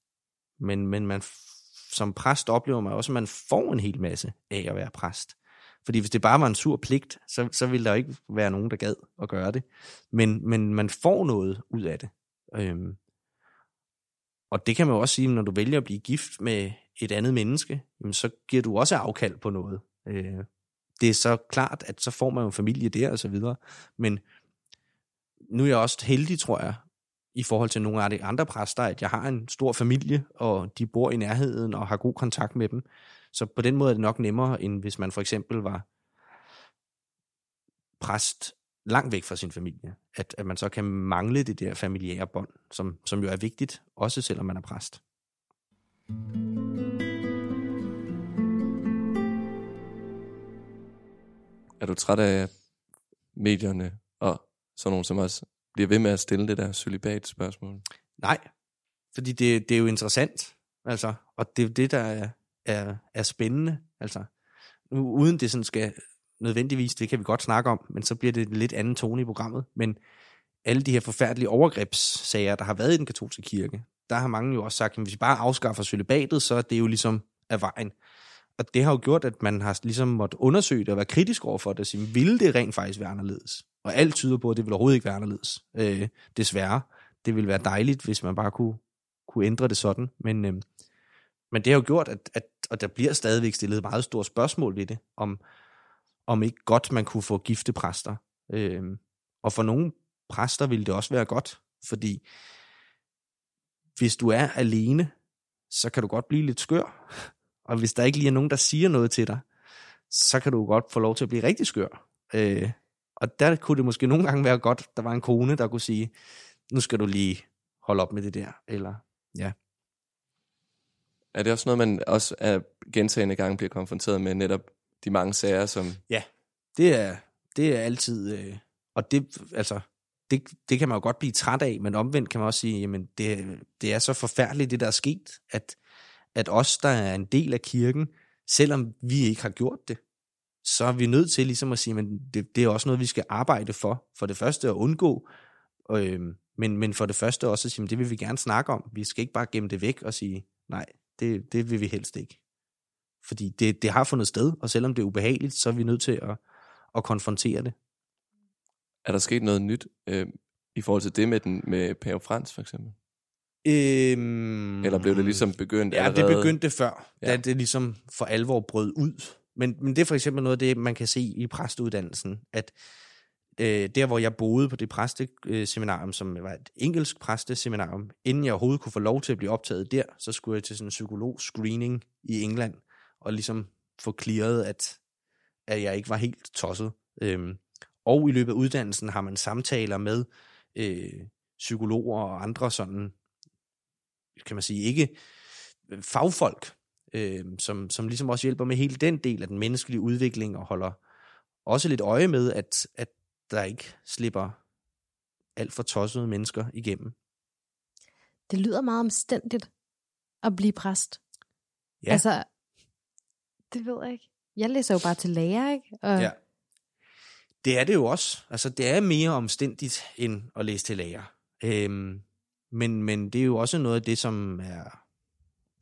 Men, men man, som præst oplever man også, at man får en hel masse af at være præst. Fordi hvis det bare var en sur pligt, så, så ville der jo ikke være nogen, der gad at gøre det. Men, men man får noget ud af det. Øhm, og det kan man jo også sige, når du vælger at blive gift med et andet menneske, jamen så giver du også afkald på noget. Øh, det er så klart, at så får man jo en familie der og så videre. Men nu er jeg også heldig, tror jeg, i forhold til nogle af de andre præster, at jeg har en stor familie, og de bor i nærheden og har god kontakt med dem. Så på den måde er det nok nemmere, end hvis man for eksempel var præst langt væk fra sin familie. At, at man så kan mangle det der familiære bånd, som, som jo er vigtigt, også selvom man er præst. Er du træt af medierne og sådan nogen som os bliver ved med at stille det der celibat spørgsmål? Nej, fordi det, det er jo interessant, altså, og det er jo det, der er, er, er spændende, altså. Nu, uden det sådan skal nødvendigvis, det kan vi godt snakke om, men så bliver det en lidt anden tone i programmet, men alle de her forfærdelige overgrebssager, der har været i den katolske kirke, der har mange jo også sagt, at hvis vi bare afskaffer celibatet, så er det jo ligesom af vejen. Og det har jo gjort, at man har ligesom måtte undersøge det og være kritisk over for det, og sige, ville det rent faktisk være anderledes? Og alt tyder på, at det vil overhovedet ikke være anderledes, øh, desværre. Det ville være dejligt, hvis man bare kunne, kunne ændre det sådan, men, øh, men det har jo gjort, at, at og der bliver stadigvæk stillet meget store spørgsmål ved det, om, om ikke godt man kunne få gifte præster. Øh, og for nogle præster ville det også være godt, fordi hvis du er alene, så kan du godt blive lidt skør. Og hvis der ikke lige er nogen, der siger noget til dig, så kan du godt få lov til at blive rigtig skør. Øh, og der kunne det måske nogle gange være godt, der var en kone, der kunne sige, nu skal du lige holde op med det der. Eller, ja. Er det også noget, man også er gentagende gange bliver konfronteret med, netop de mange sager, som... Ja, det er, det er altid, øh, og det, altså, det, det kan man jo godt blive træt af, men omvendt kan man også sige, jamen det, det er så forfærdeligt, det der er sket, at, at os, der er en del af kirken, selvom vi ikke har gjort det, så er vi nødt til ligesom at sige, men det, det er også noget, vi skal arbejde for. For det første at undgå, øh, men, men for det første også at sige, men det vil vi gerne snakke om. Vi skal ikke bare gemme det væk og sige, nej, det, det vil vi helst ikke. Fordi det, det har fundet sted, og selvom det er ubehageligt, så er vi nødt til at, at konfrontere det. Er der sket noget nyt øh, i forhold til det med, den, med Pave Frans for eksempel? Øhm, Eller blev det ligesom begyndt Ja, allerede? det begyndte før, ja. Ja. da det ligesom for alvor brød ud. Men, men det er for eksempel noget af det, man kan se i præsteuddannelsen, at øh, der, hvor jeg boede på det præsteseminarium, som var et engelsk præsteseminarium, inden jeg overhovedet kunne få lov til at blive optaget der, så skulle jeg til sådan en psykolog-screening i England, og ligesom få clearet, at, at jeg ikke var helt tosset. Øhm, og i løbet af uddannelsen har man samtaler med øh, psykologer og andre sådan, kan man sige, ikke øh, fagfolk, øh, som, som ligesom også hjælper med hele den del af den menneskelige udvikling og holder også lidt øje med, at, at der ikke slipper alt for tossede mennesker igennem. Det lyder meget omstændigt at blive præst. Ja. Altså, det ved jeg ikke. Jeg læser jo bare til lærer, ikke? Og Ja. Det er det jo også. Altså, det er mere omstændigt end at læse til lærer. Øhm, men, men det er jo også noget af det, som er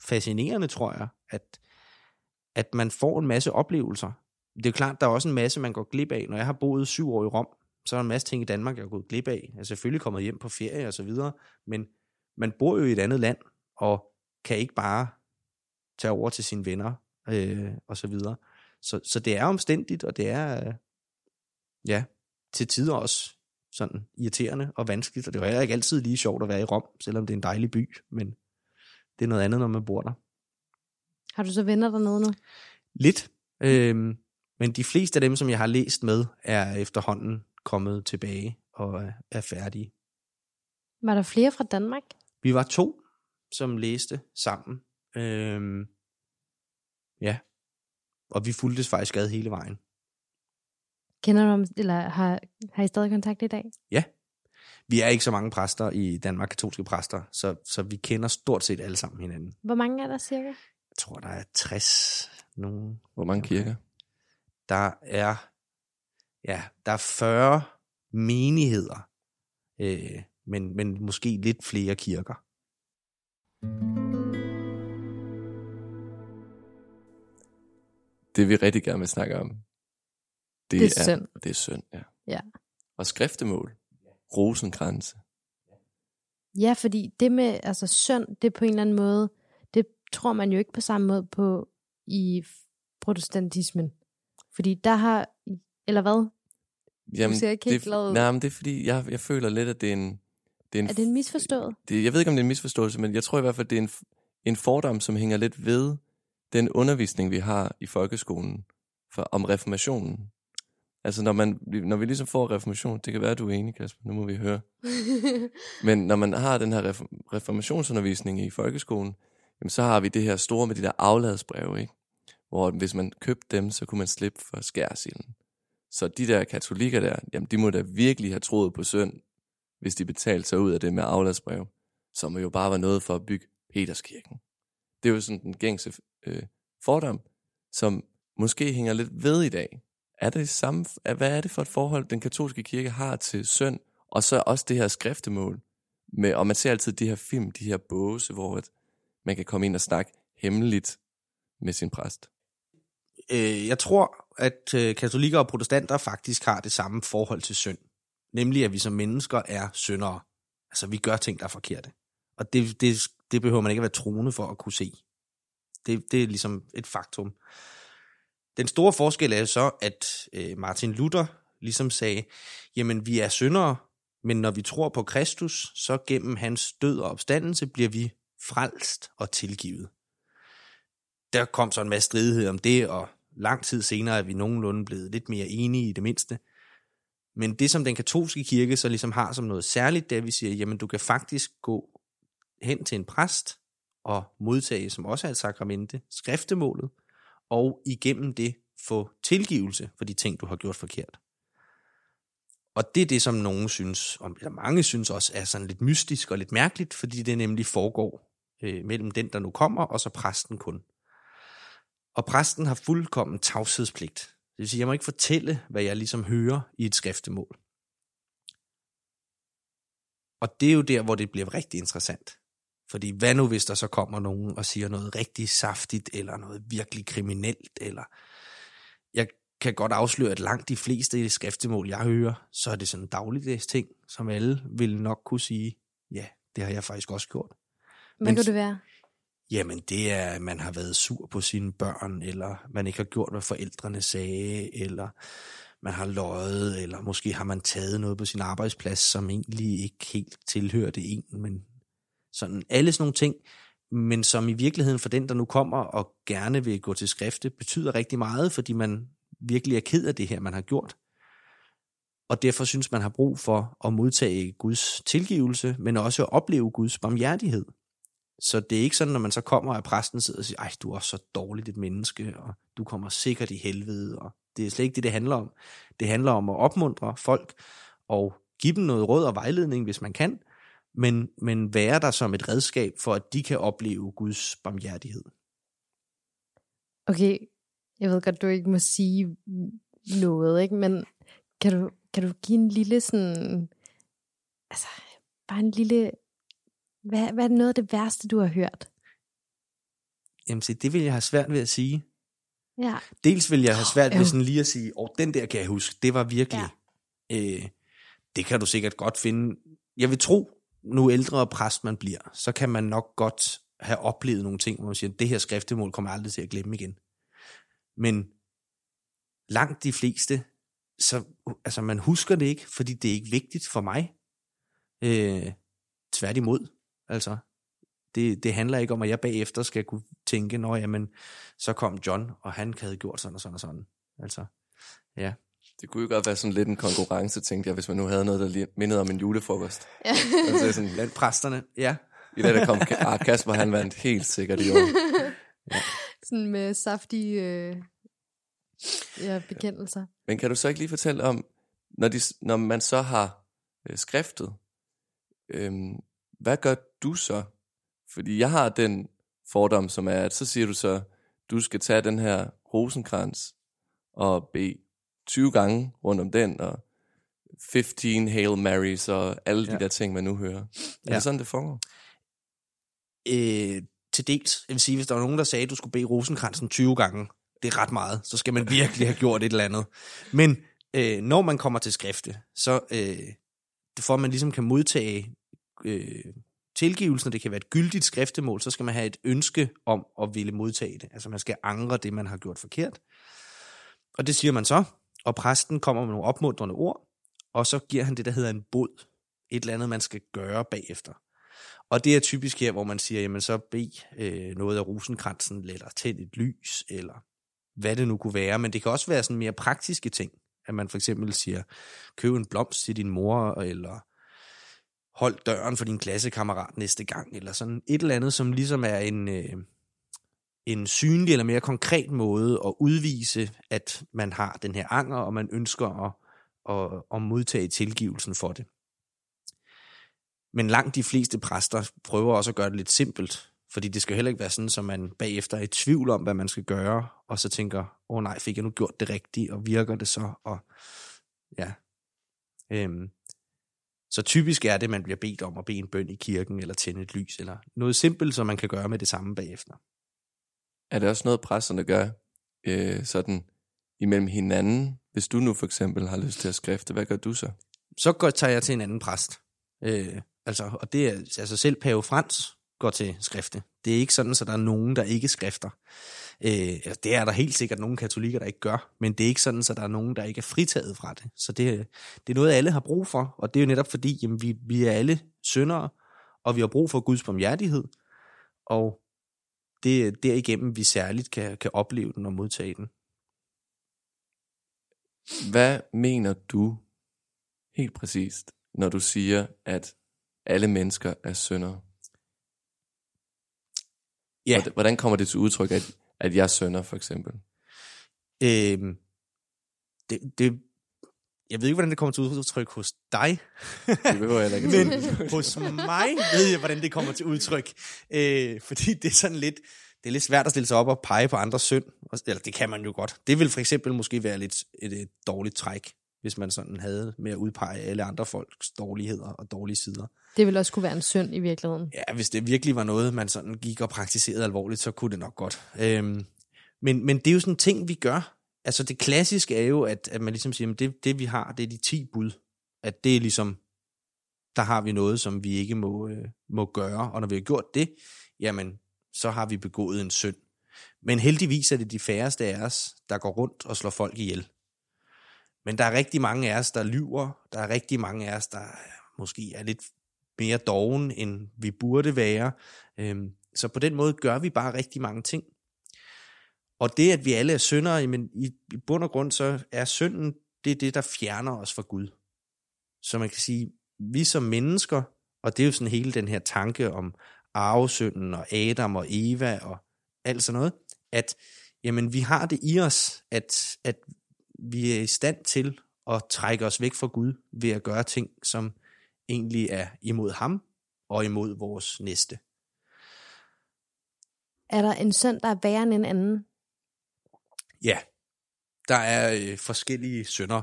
fascinerende, tror jeg, at, at man får en masse oplevelser. Det er jo klart, der er også en masse, man går glip af. Når jeg har boet syv år i Rom, så er der en masse ting i Danmark, jeg har gået glip af. Jeg er selvfølgelig kommet hjem på ferie og så videre, men man bor jo i et andet land, og kan ikke bare tage over til sine venner øh, og så videre. Så, så det er omstændigt, og det er, øh, ja, til tider også sådan irriterende og vanskeligt, og det jo heller ikke altid lige sjovt at være i Rom, selvom det er en dejlig by, men det er noget andet, når man bor der. har du så venner dernede nu? Lidt, øhm, men de fleste af dem, som jeg har læst med, er efterhånden kommet tilbage og er- er færdige. Var der flere fra Danmark? Vi var to, som læste sammen. Øhm, ja, og vi fulgtes faktisk ad hele vejen. Kender du ham, eller har, har I stadig kontakt i dag? Vi er ikke så mange præster i Danmark, katolske præster, så, så vi kender stort set alle sammen hinanden. Hvor mange er der cirka? Jeg tror, der er 60 nogen. Hvor mange kirker? Der er, ja, der er 40 menigheder, øh, men, men måske lidt flere kirker. Det vi rigtig gerne vil snakke om, det, Det er synd. Det er synd, ja. Ja. Og skriftemål. Rosenkranse. Ja, fordi det med altså synd, det er på en eller anden måde, det tror man jo ikke på samme måde på i protestantismen. Fordi der har, eller hvad? Jamen, ser ikke helt det, glad ud. Nej, men det er fordi, jeg, jeg føler lidt, at det er en... Det er, en Er det en misforstået? det, jeg ved ikke, om det er en misforståelse, men jeg tror i hvert fald, det er en, en fordom, som hænger lidt ved den undervisning, vi har i folkeskolen for, om reformationen. Altså, når, man, når vi ligesom får reformation, det kan være, at du er enig, Kasper, nu må vi høre. Men når man har den her reform- reformationsundervisning i folkeskolen, jamen, så har vi det her store med de der afladsbreve, ikke? Hvor hvis man købte dem, så kunne man slippe for skærsilden. Så de der katolikker der, jamen de må da virkelig have troet på synd, hvis de betalte sig ud af det med afladsbrev, som jo bare var noget for at bygge Peterskirken. Det er jo sådan den gængse øh, fordom, som måske hænger lidt ved i dag. Er det samme, hvad er det for et forhold, den katolske kirke har til synd, og så også det her skriftemål, med, og man ser altid de her film, de her båse, hvor at man kan komme ind og snakke hemmeligt med sin præst. Øh, jeg tror, at øh, katolikker og protestanter faktisk har det samme forhold til synd. Nemlig, at vi som mennesker er syndere. Altså, vi gør ting, der er forkerte. Og det, det, det behøver man ikke at være troende for at kunne se. Det, det er ligesom et faktum. Den store forskel er jo så, at øh, Martin Luther ligesom sagde, jamen vi er syndere, men når vi tror på Kristus, så gennem hans død og opstandelse bliver vi frelst og tilgivet. Der kom så en masse stridighed om det, og lang tid senere er vi nogenlunde blevet lidt mere enige i det mindste. Men det, som den katolske kirke så ligesom har som noget særligt, det er, at vi siger, jamen du kan faktisk gå hen til en præst og modtage, som også er et sakramente, skriftemålet, og igennem det få tilgivelse for de ting, du har gjort forkert. Og det er det, som nogen synes, og eller mange synes også, er sådan lidt mystisk og lidt mærkeligt, fordi det nemlig foregår øh, mellem den, der nu kommer, og så præsten kun. Og præsten har fuldkommen tavshedspligt. Det vil sige, jeg må ikke fortælle, hvad jeg ligesom hører i et skriftemål. Og det er jo der, hvor det bliver rigtig interessant. Fordi hvad nu, hvis der så kommer nogen og siger noget rigtig saftigt, eller noget virkelig kriminelt, eller... Jeg kan godt afsløre, at langt de fleste skriftemål, jeg hører, så er det sådan en dagligdags ting, som alle vil nok kunne sige, ja, det har jeg faktisk også gjort. Hvad Men- kunne det være? Jamen, det er, at man har været sur på sine børn, eller man ikke har gjort, hvad forældrene sagde, eller man har løjet, eller måske har man taget noget på sin arbejdsplads, som egentlig ikke helt tilhørte en, men sådan alle sådan nogle ting, men som i virkeligheden for den, der nu kommer og gerne vil gå til skrifte, betyder rigtig meget, fordi man virkelig er ked af det her, man har gjort. Og derfor synes man har brug for at modtage Guds tilgivelse, men også at opleve Guds barmhjertighed. Så det er ikke sådan, når man så kommer, at præsten sidder og siger, ej, du er så dårligt et menneske, og du kommer sikkert i helvede, og det er slet ikke det, det handler om. Det handler om at opmuntre folk, og give dem noget råd og vejledning, hvis man kan, men, men være der som et redskab, for at de kan opleve Guds barmhjertighed. Okay, jeg ved godt, du ikke må sige noget, ikke? men kan du, kan du give en lille sådan, altså bare en lille, hvad, hvad er noget af det værste, du har hørt? Jamen se, det vil jeg have svært ved at sige. Ja, Dels vil jeg have svært ved sådan lige at sige, åh, den der kan jeg huske, det var virkelig. Ja. Øh, det kan du sikkert godt finde. Jeg vil tro, nu ældre præst man bliver, så kan man nok godt have oplevet nogle ting, hvor man siger, det her skriftemål kommer jeg aldrig til at glemme igen. Men langt de fleste, så altså man husker det ikke, fordi det er ikke vigtigt for mig. Øh, tværtimod, altså. Det, det handler ikke om, at jeg bagefter skal kunne tænke, nå jamen, så kom John, og han havde gjort sådan og sådan og sådan. Altså, ja. Det kunne jo godt være sådan lidt en konkurrence, tænkte jeg, hvis man nu havde noget, der mindede om en julefrokost. ja. Altså sådan, Blandt præsterne, ja. I det, der kom, ah, Kasper, han vandt helt sikkert i år. sådan med saftige øh, ja, bekendelser. Men kan du så ikke lige fortælle om, når, de, når man så har øh, skriftet, øhm, hvad gør du så? Fordi jeg har den fordom, som er, at så siger du så, du skal tage den her rosenkrans og bede 20 gange rundt om den, og 15 Hail Marys og alle de Ja. der ting, man nu hører. Er Ja. det sådan, det foregår? Øh, til dels, jeg vil sige, hvis der var nogen, der sagde, at du skulle bede rosenkransen 20 gange, det er ret meget, så skal man virkelig have gjort et eller andet. Men øh, når man kommer til skrifte, så øh, for at man ligesom kan modtage øh, tilgivelsen, og det kan være et gyldigt skriftemål, så skal man have et ønske om at ville modtage det. Altså man skal angre det, man har gjort forkert. Og det siger man så, og præsten kommer med nogle opmuntrende ord, og så giver han det, der hedder en bod. Et eller andet, man skal gøre bagefter. Og det er typisk her, hvor man siger, jamen så bed øh, noget af rosenkransen, eller tænd et lys, eller hvad det nu kunne være. Men det kan også være sådan mere praktiske ting. At man for eksempel siger, køb en blomst til din mor, eller hold døren for din klassekammerat næste gang, eller sådan et eller andet, som ligesom er en, øh, en synlig eller mere konkret måde at udvise, at man har den her anger, og man ønsker at, at, at modtage tilgivelsen for det. Men langt de fleste præster prøver også at gøre det lidt simpelt, fordi det skal heller ikke være sådan, så man bagefter er i tvivl om, hvad man skal gøre, og så tænker, åh oh, nej, fik jeg nu gjort det rigtigt, og virker det så, og ja. Øhm. Så typisk er det, man bliver bedt om at bede en bøn i kirken, eller tænde et lys, eller noget simpelt, som man kan gøre med det samme bagefter. Er det også noget, præsterne gør øh, sådan imellem hinanden? Hvis du nu for eksempel har lyst til at skrifte, hvad gør du så? Så går, tager jeg til en anden præst. Øh, altså, og det er altså selv Pave Frans går til skrifte. Det er ikke sådan, så der er nogen, der ikke skrifter. Øh, eller det er der helt sikkert nogle katolikker, der ikke gør, men det er ikke sådan, så der er nogen, der ikke er fritaget fra det. Så det, det er noget, alle har brug for, og det er jo netop fordi, jamen, vi, vi er alle syndere, og vi har brug for Guds barmhjertighed, og det er derigennem, vi særligt kan, kan opleve den og modtage den. Hvad mener du helt præcist, når du siger, at alle mennesker er syndere? Ja. Hvordan- kommer det til udtryk, at, at jeg er synder, for eksempel? Øhm, det, det, jeg ved ikke, hvordan det kommer til udtryk hos dig, Det behøver jeg heller ikke men hos mig ved jeg, hvordan det kommer til udtryk. Øh, fordi det er sådan lidt, det er lidt svært at stille sig op og pege på andres synd. Eller det kan man jo godt. Det vil for eksempel måske være lidt et, et dårligt træk, hvis man sådan havde med at udpege alle andre folks dårligheder og dårlige sider. Det ville også kunne være en synd i virkeligheden. Ja, hvis det virkelig var noget, man sådan gik og praktiserede alvorligt, så kunne det nok godt. Øhm, men, men det er jo sådan en ting, vi gør. Altså det klassiske er jo, at, at man ligesom siger, at det, det vi har, det er de 10 bud. At det er ligesom, der har vi noget, som vi ikke må, øh, må gøre. Og når vi har gjort det, jamen, så har vi begået en synd. Men heldigvis er det de færreste af os, der går rundt og slår folk ihjel. Men der er rigtig mange af os, der lyver. Der er rigtig mange af os, der øh, måske er lidt mere doven, end vi burde være. Øhm, så på den måde gør vi bare rigtig mange ting. Og det, at vi alle er syndere, men i, i bund og grund, så er synden, det er det, der fjerner os fra Gud. Så man kan sige, vi som mennesker, og det er jo sådan hele den her tanke om arvesynden og Adam og Eva og alt sådan noget, at jamen, vi har det i os, at, at vi er i stand til at trække os væk fra Gud ved at gøre ting, som egentlig er imod ham og imod vores næste. Er der en synd, der er værre end en anden? Ja, der er øh, forskellige synder.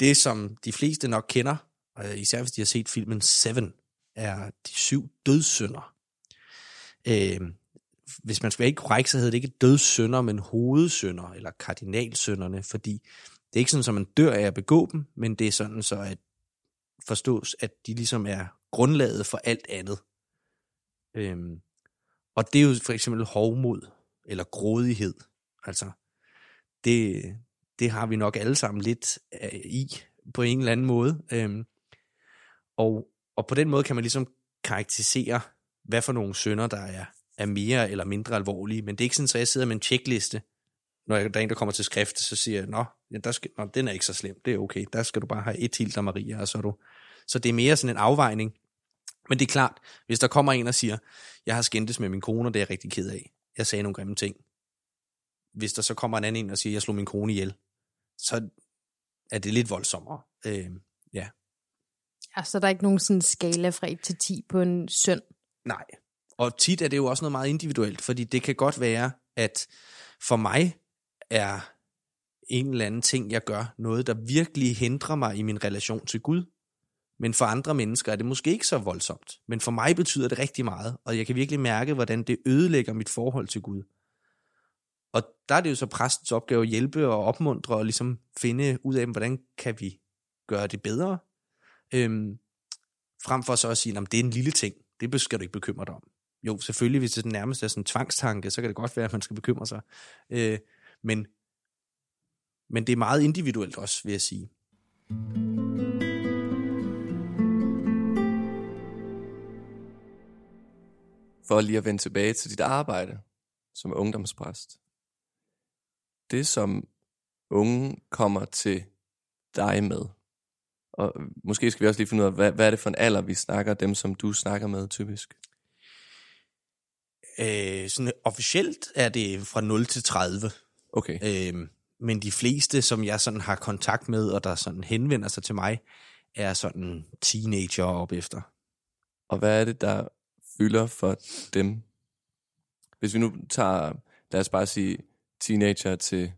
Det, som de fleste nok kender, og øh, især hvis de har set filmen Seven, er de syv dødssynder. Øh, hvis man skal være ikke korrekt, så hedder det ikke dødssynder, men hovedsynder, eller kardinalsynderne, fordi det er ikke sådan, at man dør af at begå dem, men det er sådan så, at forstås, at de ligesom er grundlaget for alt andet. Øhm, og det er jo for eksempel hovmod, eller grådighed. Altså, det, det har vi nok alle sammen lidt øh, i, på en eller anden måde. Øhm, og, og på den måde kan man ligesom karakterisere, hvad for nogle sønder, der er, er mere eller mindre alvorlige. Men det er ikke sådan, at jeg sidder med en tjekliste, når jeg, der er en, der kommer til skrift, så siger jeg, nå, ja, der skal, nå, den er ikke så slem, det er okay, der skal du bare have et Hilda Maria, og så er du... Så det er mere sådan en afvejning. Men det er klart, hvis der kommer en og siger, jeg har skændtes med min kone, og det er jeg rigtig ked af. Jeg sagde nogle grimme ting. Hvis der så kommer en anden ind og siger, jeg slog min kone ihjel, så er det lidt voldsommere. Øh, ja. Ja, så der er ikke nogen sådan skala fra 1 til 10 på en søn? Nej. Og tit er det jo også noget meget individuelt, fordi det kan godt være, at for mig er en eller anden ting, jeg gør, noget, der virkelig hindrer mig i min relation til Gud. Men for andre mennesker er det måske ikke så voldsomt. Men for mig betyder det rigtig meget, og jeg kan virkelig mærke, hvordan det ødelægger mit forhold til Gud. Og der er det jo så præstens opgave at hjælpe og opmuntre og ligesom finde ud af, hvordan kan vi gøre det bedre. Øhm, frem for så at sige, at det er en lille ting, det skal du ikke bekymre dig om. Jo, selvfølgelig, hvis det nærmest er sådan en tvangstanke, så kan det godt være, at man skal bekymre sig. Øh, men, men det er meget individuelt også, vil jeg sige. For lige at vende tilbage til dit arbejde som ungdomspræst. Det, som unge kommer til dig med, og måske skal vi også lige finde ud af, hvad, hvad er det for en alder, vi snakker, dem som du snakker med typisk? Øh, sådan officielt er det fra 0 til 30. Okay. Øh, men de fleste, som jeg sådan har kontakt med, og der sådan henvender sig til mig, er sådan teenager op efter. Og hvad er det, der fylder for dem? Hvis vi nu tager, lad os bare sige, teenager til,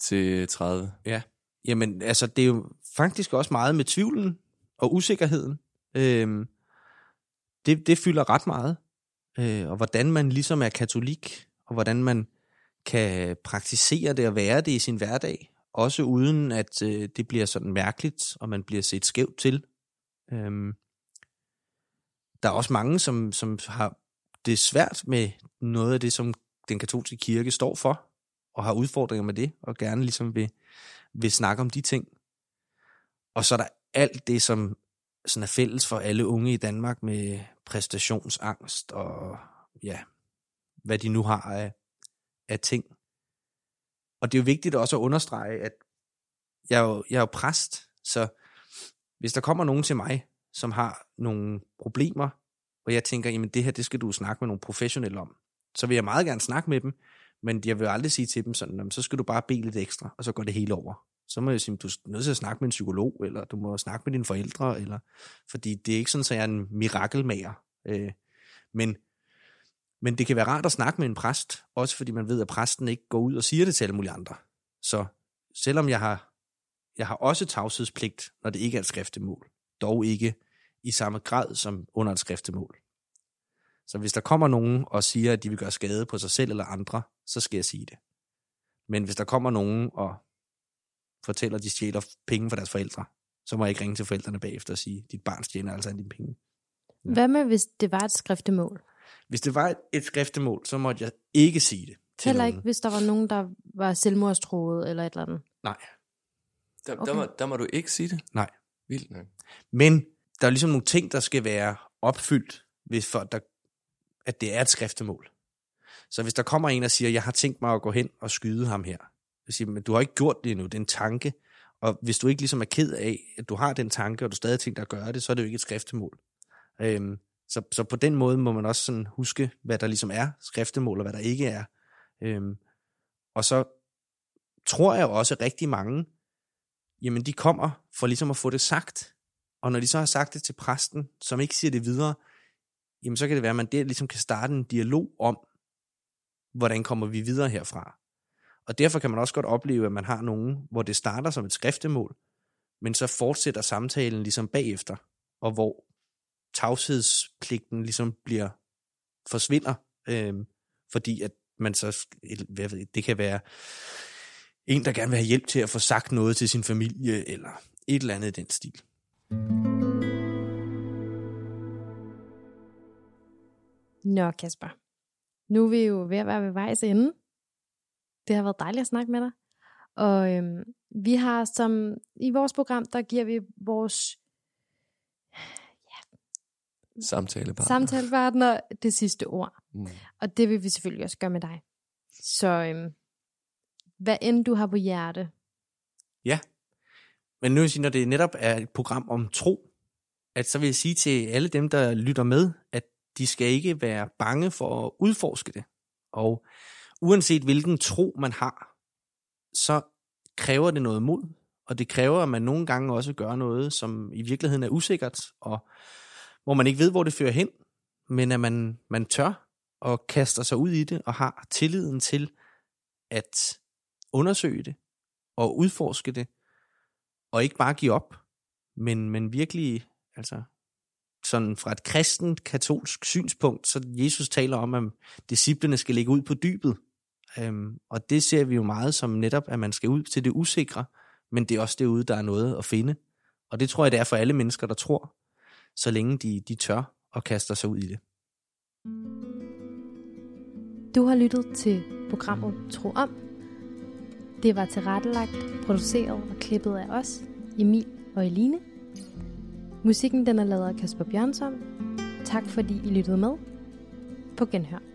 til 30. Ja, jamen altså det er jo faktisk også meget med tvivlen og usikkerheden. Øhm, det, det fylder ret meget øh, og hvordan man ligesom er katolik, og hvordan man kan praktisere det og være det i sin hverdag, også uden at øh, det bliver sådan mærkeligt, og man bliver set skævt til. Øhm, der er også mange, som, som har det svært med noget af det, som den katolske kirke står for, og har udfordringer med det, og gerne ligesom vil, vil snakke om de ting. Og så er der alt det, som sådan er fælles for alle unge i Danmark med præstationsangst og ja, hvad de nu har af, af ting. Og det er jo vigtigt også at understrege, at jeg er, jo, jeg er jo præst, så hvis der kommer nogen til mig, som har nogle problemer, og jeg tænker, jamen det her, det skal du snakke med nogle professionelle om, så vil jeg meget gerne snakke med dem, men jeg vil aldrig sige til dem sådan, så skal du bare bede lidt ekstra, og så går det hele over så må jeg sige, du er nødt til at snakke med en psykolog, eller du må snakke med dine forældre, eller, fordi det er ikke sådan, at jeg er en mirakelmager. Øh, men, Men det kan være rart at snakke med en præst, også fordi man ved, at præsten ikke går ud og siger det til alle mulige andre. Så selvom jeg har, jeg har også tavshedspligt, når det ikke er et skriftemål, dog ikke i samme grad som under et skriftemål. Så hvis der kommer nogen og siger, at de vil gøre skade på sig selv eller andre, så skal jeg sige det. Men hvis der kommer nogen og fortæller, at de stjæler penge fra deres forældre, så må jeg ikke ringe til forældrene bagefter og sige, dit barn stjæler altså dine penge. Ja. Hvad med, hvis det var et skriftemål? Hvis det var et, et skriftemål, så måtte jeg ikke sige det til Heller nogen. ikke, hvis der var nogen, der var selvmordstroet eller et eller andet? Nej. Der, Okay. der, må, der må du ikke sige det. Nej. Vildt nok. Men der er ligesom nogle ting, der skal være opfyldt, hvis for, der, at det er et skriftemål. Så hvis der kommer en og siger, jeg har tænkt mig at gå hen og skyde ham her, jeg siger, men du har ikke gjort det endnu, det er en tanke. Og hvis du ikke ligesom er ked af, at du har den tanke, og du stadig tænker at gøre det, så er det jo ikke et skriftemål. Øhm, så, så på den måde må man også sådan huske, hvad der ligesom er skriftemål, og hvad der ikke er. Øhm, og så tror jeg også rigtig mange, jamen de kommer for ligesom at få det sagt. Og når de så har sagt det til præsten, som ikke siger det videre, jamen så kan det være, at man der ligesom kan starte en dialog om, hvordan kommer vi videre herfra. Og derfor kan man også godt opleve, at man har nogen, hvor det starter som et skriftemål, men så fortsætter samtalen ligesom bagefter, og hvor tavshedspligten ligesom bliver forsvinder, øh, fordi at man så, hvad ved det kan være en, der gerne vil have hjælp til at få sagt noget til sin familie, eller et eller andet i den stil. Nå, Kasper. Nu er vi jo ved at være ved vejs ende. Det har været dejligt at snakke med dig. Og øhm, vi har som, i vores program, der giver vi vores Samtalepartner. samtalepartner det sidste ord. Mm. Og det vil vi selvfølgelig også gøre med dig. Så øhm, hvad end du har på hjerte, Men nu vil jeg sige, når det netop er et program om tro, at så vil jeg sige til alle dem, der lytter med, at de skal ikke være bange for at udforske det. Og uanset hvilken tro man har, så kræver det noget mod, og det kræver, at man nogle gange også gør noget, som i virkeligheden er usikkert, og hvor man ikke ved, hvor det fører hen, men at man, man tør og kaster sig ud i det, og har tilliden til at undersøge det, og udforske det, og ikke bare give op, men, men virkelig, altså sådan fra et kristent katolsk synspunkt, så Jesus taler om, at disciplene skal ligge ud på dybet. Øhm, og det ser vi jo meget som netop, at man skal ud til det usikre, men det er også derude, der er noget at finde. Og det tror jeg, det er for alle mennesker, der tror, så længe de, de tør og kaster sig ud i det. Du har lyttet til programmet Tro Om. Det var tilrettelagt, produceret og klippet af os, Emil og Eline. Musikken den er lavet af Kasper Bjørnsson. Tak fordi I lyttede med. På genhør.